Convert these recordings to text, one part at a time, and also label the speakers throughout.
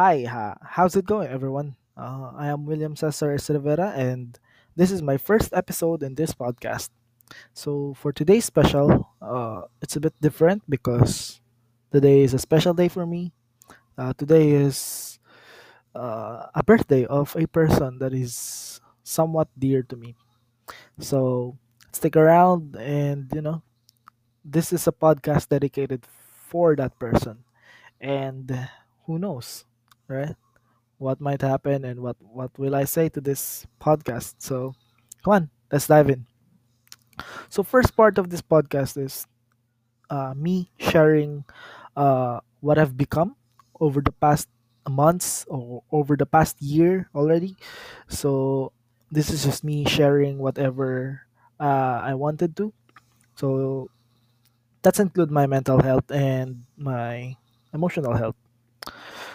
Speaker 1: Hi, ha, how's it going, everyone? Uh, I am William Cesar Rivera, and this is my first episode in this podcast. So, for today's special, uh, it's a bit different because today is a special day for me. Uh, today is uh, a birthday of a person that is somewhat dear to me. So, stick around, and you know, this is a podcast dedicated for that person. And who knows, right? what might happen and what what will I say to this podcast. So, come on, let's dive in. So, first part of this podcast is uh, me sharing uh, what I've become over the past months or over the past year already. So, this is just me sharing whatever uh, I wanted to. So, that's include my mental health and my emotional health.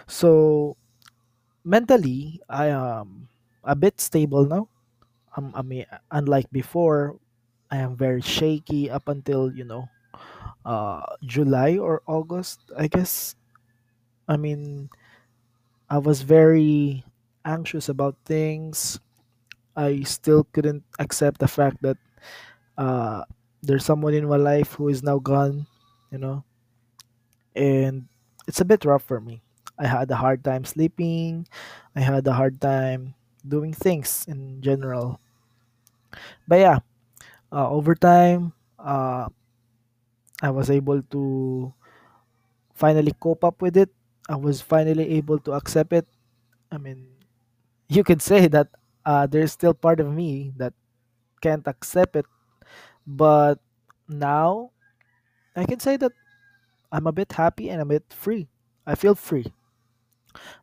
Speaker 1: So, mentally, I am a bit stable now um, I mean, unlike before, I am very shaky up until you know, uh, July or August. I guess. I mean, I was very anxious about things. I still couldn't accept the fact that uh, there's someone in my life who is now gone. You know, and it's a bit rough for me. I had a hard time sleeping. I had a hard time doing things in general. But yeah, uh, over time, uh, I was able to finally cope up with it. I was finally able to accept it. I mean, you could say that uh, there's still part of me that can't accept it, but now I can say that I'm a bit happy and a bit free. I feel free.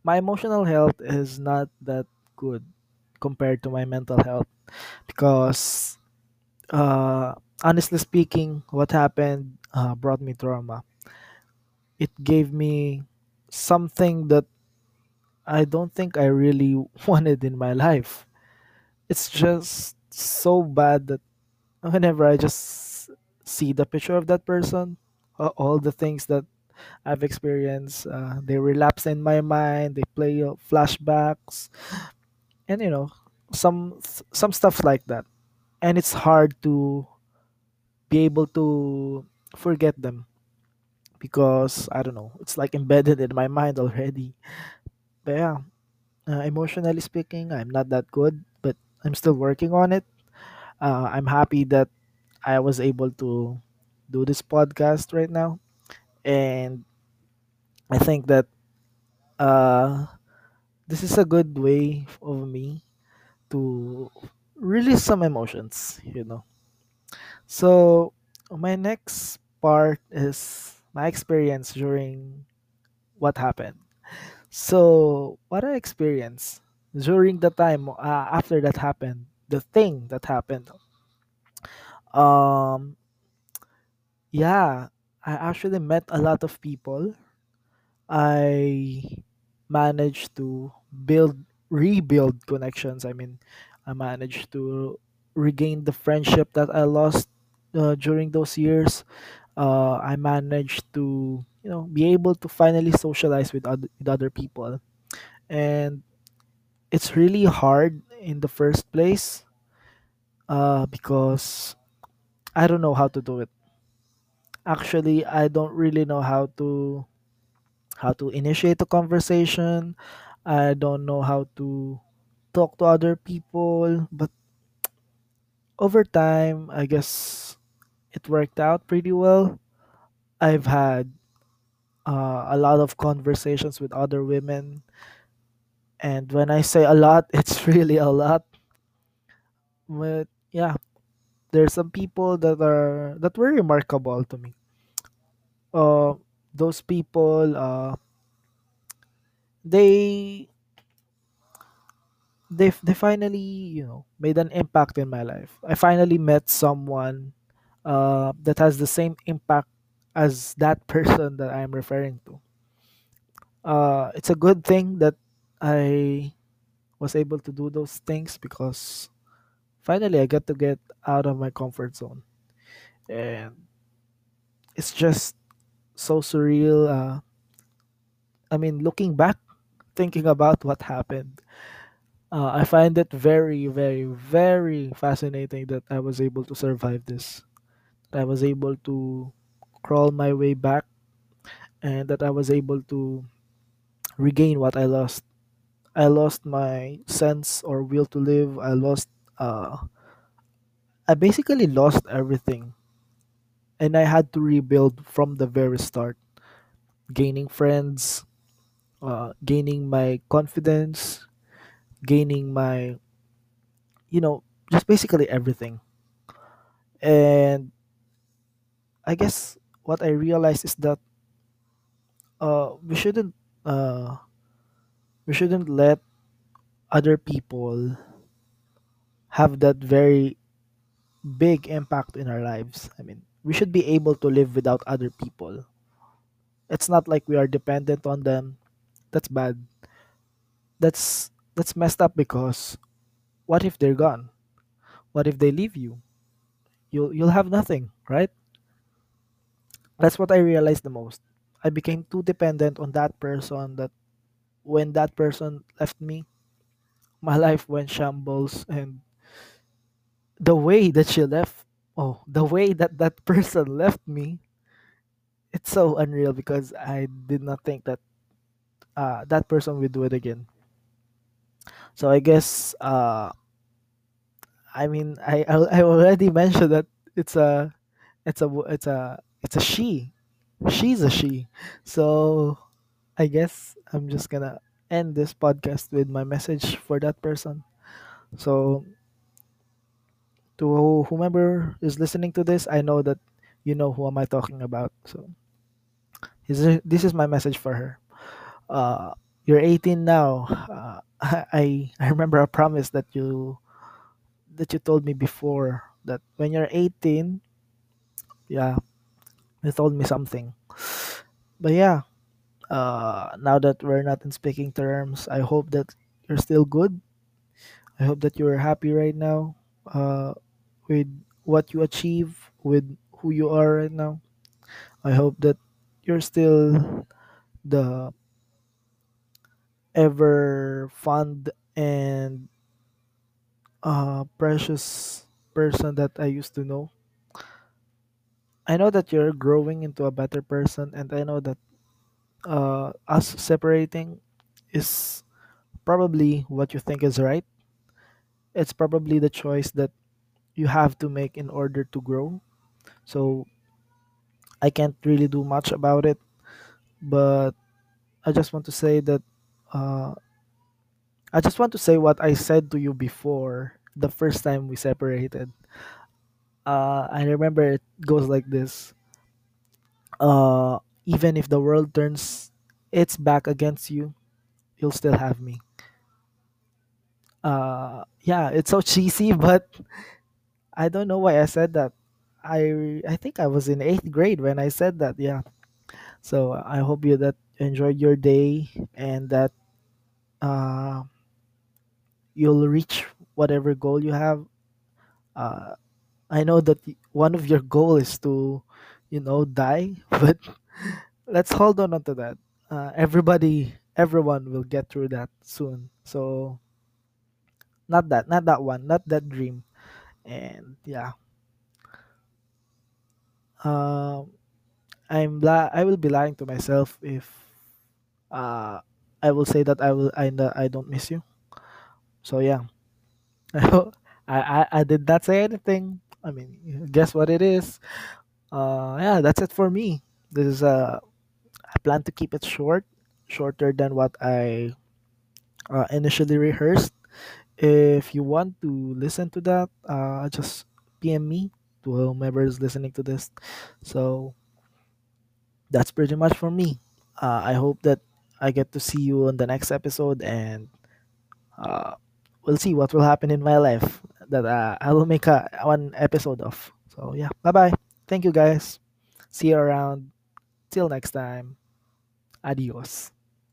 Speaker 1: My emotional health is not that good compared to my mental health because, uh, honestly speaking, what happened uh, brought me trauma. It gave me something that I don't think I really wanted in my life. It's just so bad that whenever I just see the picture of that person, all the things that I've experienced, uh, they relapse in my mind. They play uh, flashbacks, and you know, some some stuff like that. And it's hard to be able to forget them because I don't know. It's like embedded in my mind already. But yeah, uh, emotionally speaking, I'm not that good, but I'm still working on it. Uh, I'm happy that I was able to do this podcast right now, and I think that uh, this is a good way of me to release some emotions. You know, so my next part is my experience during what happened. So what I experienced during the time uh, after that happened, the thing that happened. Um, yeah, I actually met a lot of people I managed to build, rebuild connections. I mean, I managed to regain the friendship that I lost uh, during those years. Uh, I managed to, you know, be able to finally socialize with other, with other people. And it's really hard in the first place uh, because I don't know how to do it. Actually, I don't really know how to how to initiate a conversation. I don't know how to talk to other people, but over time, I guess it worked out pretty well. I've had uh, a lot of conversations with other women, and when I say a lot, it's really a lot. But yeah, there's some people that are that were remarkable to me. Uh, those people, uh, they they they finally you know made an impact in my life. I finally met someone uh, that has the same impact as that person that I am referring to. Uh, it's a good thing that I was able to do those things because finally I got to get out of my comfort zone, and it's just so surreal. Uh, I mean, looking back, thinking about what happened. Uh, I find it very, very, very fascinating that I was able to survive this. That I was able to crawl my way back and that I was able to regain what I lost. I lost my sense or will to live. I lost uh I basically lost everything and I had to rebuild from the very start, gaining friends, uh gaining my confidence, gaining my you know, just basically everything. And I guess what I realized is that uh we shouldn't uh we shouldn't let other people have that very big impact in our lives. I mean, we should be able to live without other people. It's not like we are dependent on them. That's bad. That's that's messed up because what if they're gone? What if they leave you? You'll you'll have nothing, right? That's what I realized the most. I became too dependent on that person that when that person left me, my life went shambles and the way that she left oh the way that that person left me it's so unreal because i did not think that uh, that person would do it again. So i guess uh, i mean i i I already mentioned that it's a it's a it's a it's a she. She's a she. So i guess i'm just gonna end this podcast with my message for that person. So to whomever is listening to this i know that you know who am i talking about so This is, my message for her. Uh, you're 18 now. Uh, I I remember a promise that you that you told me before that when you're 18, yeah, you told me something. But yeah, uh, now that we're not in speaking terms, I hope that you're still good. I hope that you're happy right now uh, with what you achieve, with who you are right now. I hope that you're still the ever fond and uh, precious person that I used to know. I know that you're growing into a better person, and I know that uh, us separating is probably what you think is right. It's probably the choice that you have to make in order to grow. So I can't really do much about it, but I just want to say that uh, I just want to say what I said to you before the first time we separated. Uh, I remember it goes like this. Uh, even if the world turns its back against you, you'll still have me. Uh, yeah, it's so cheesy, but I don't know why I said that. I I think I was in eighth grade when I said that. Yeah. So I hope you that enjoyed your day and that uh, you'll reach whatever goal you have. Uh, I know that one of your goal is to, you know, die, but let's hold on to that. Uh, everybody, everyone will get through that soon. So not that, not that one, not that dream. And yeah, um, I'm la- I will be lying to myself if uh, I will say that I will I n- I don't miss you. So yeah, I I I did not say anything. I mean, guess what it is? Uh, yeah, that's it for me. This is uh, I plan to keep it short, shorter than what I uh, initially rehearsed. If you want to listen to that, uh, just PM me to whomever is listening to this. So that's pretty much for me. Uh, I hope that I get to see you on the next episode, and uh, we'll see what will happen in my life that uh, I will make a one episode of. So yeah, bye bye. Thank you guys. See you around. Till next time. Adios.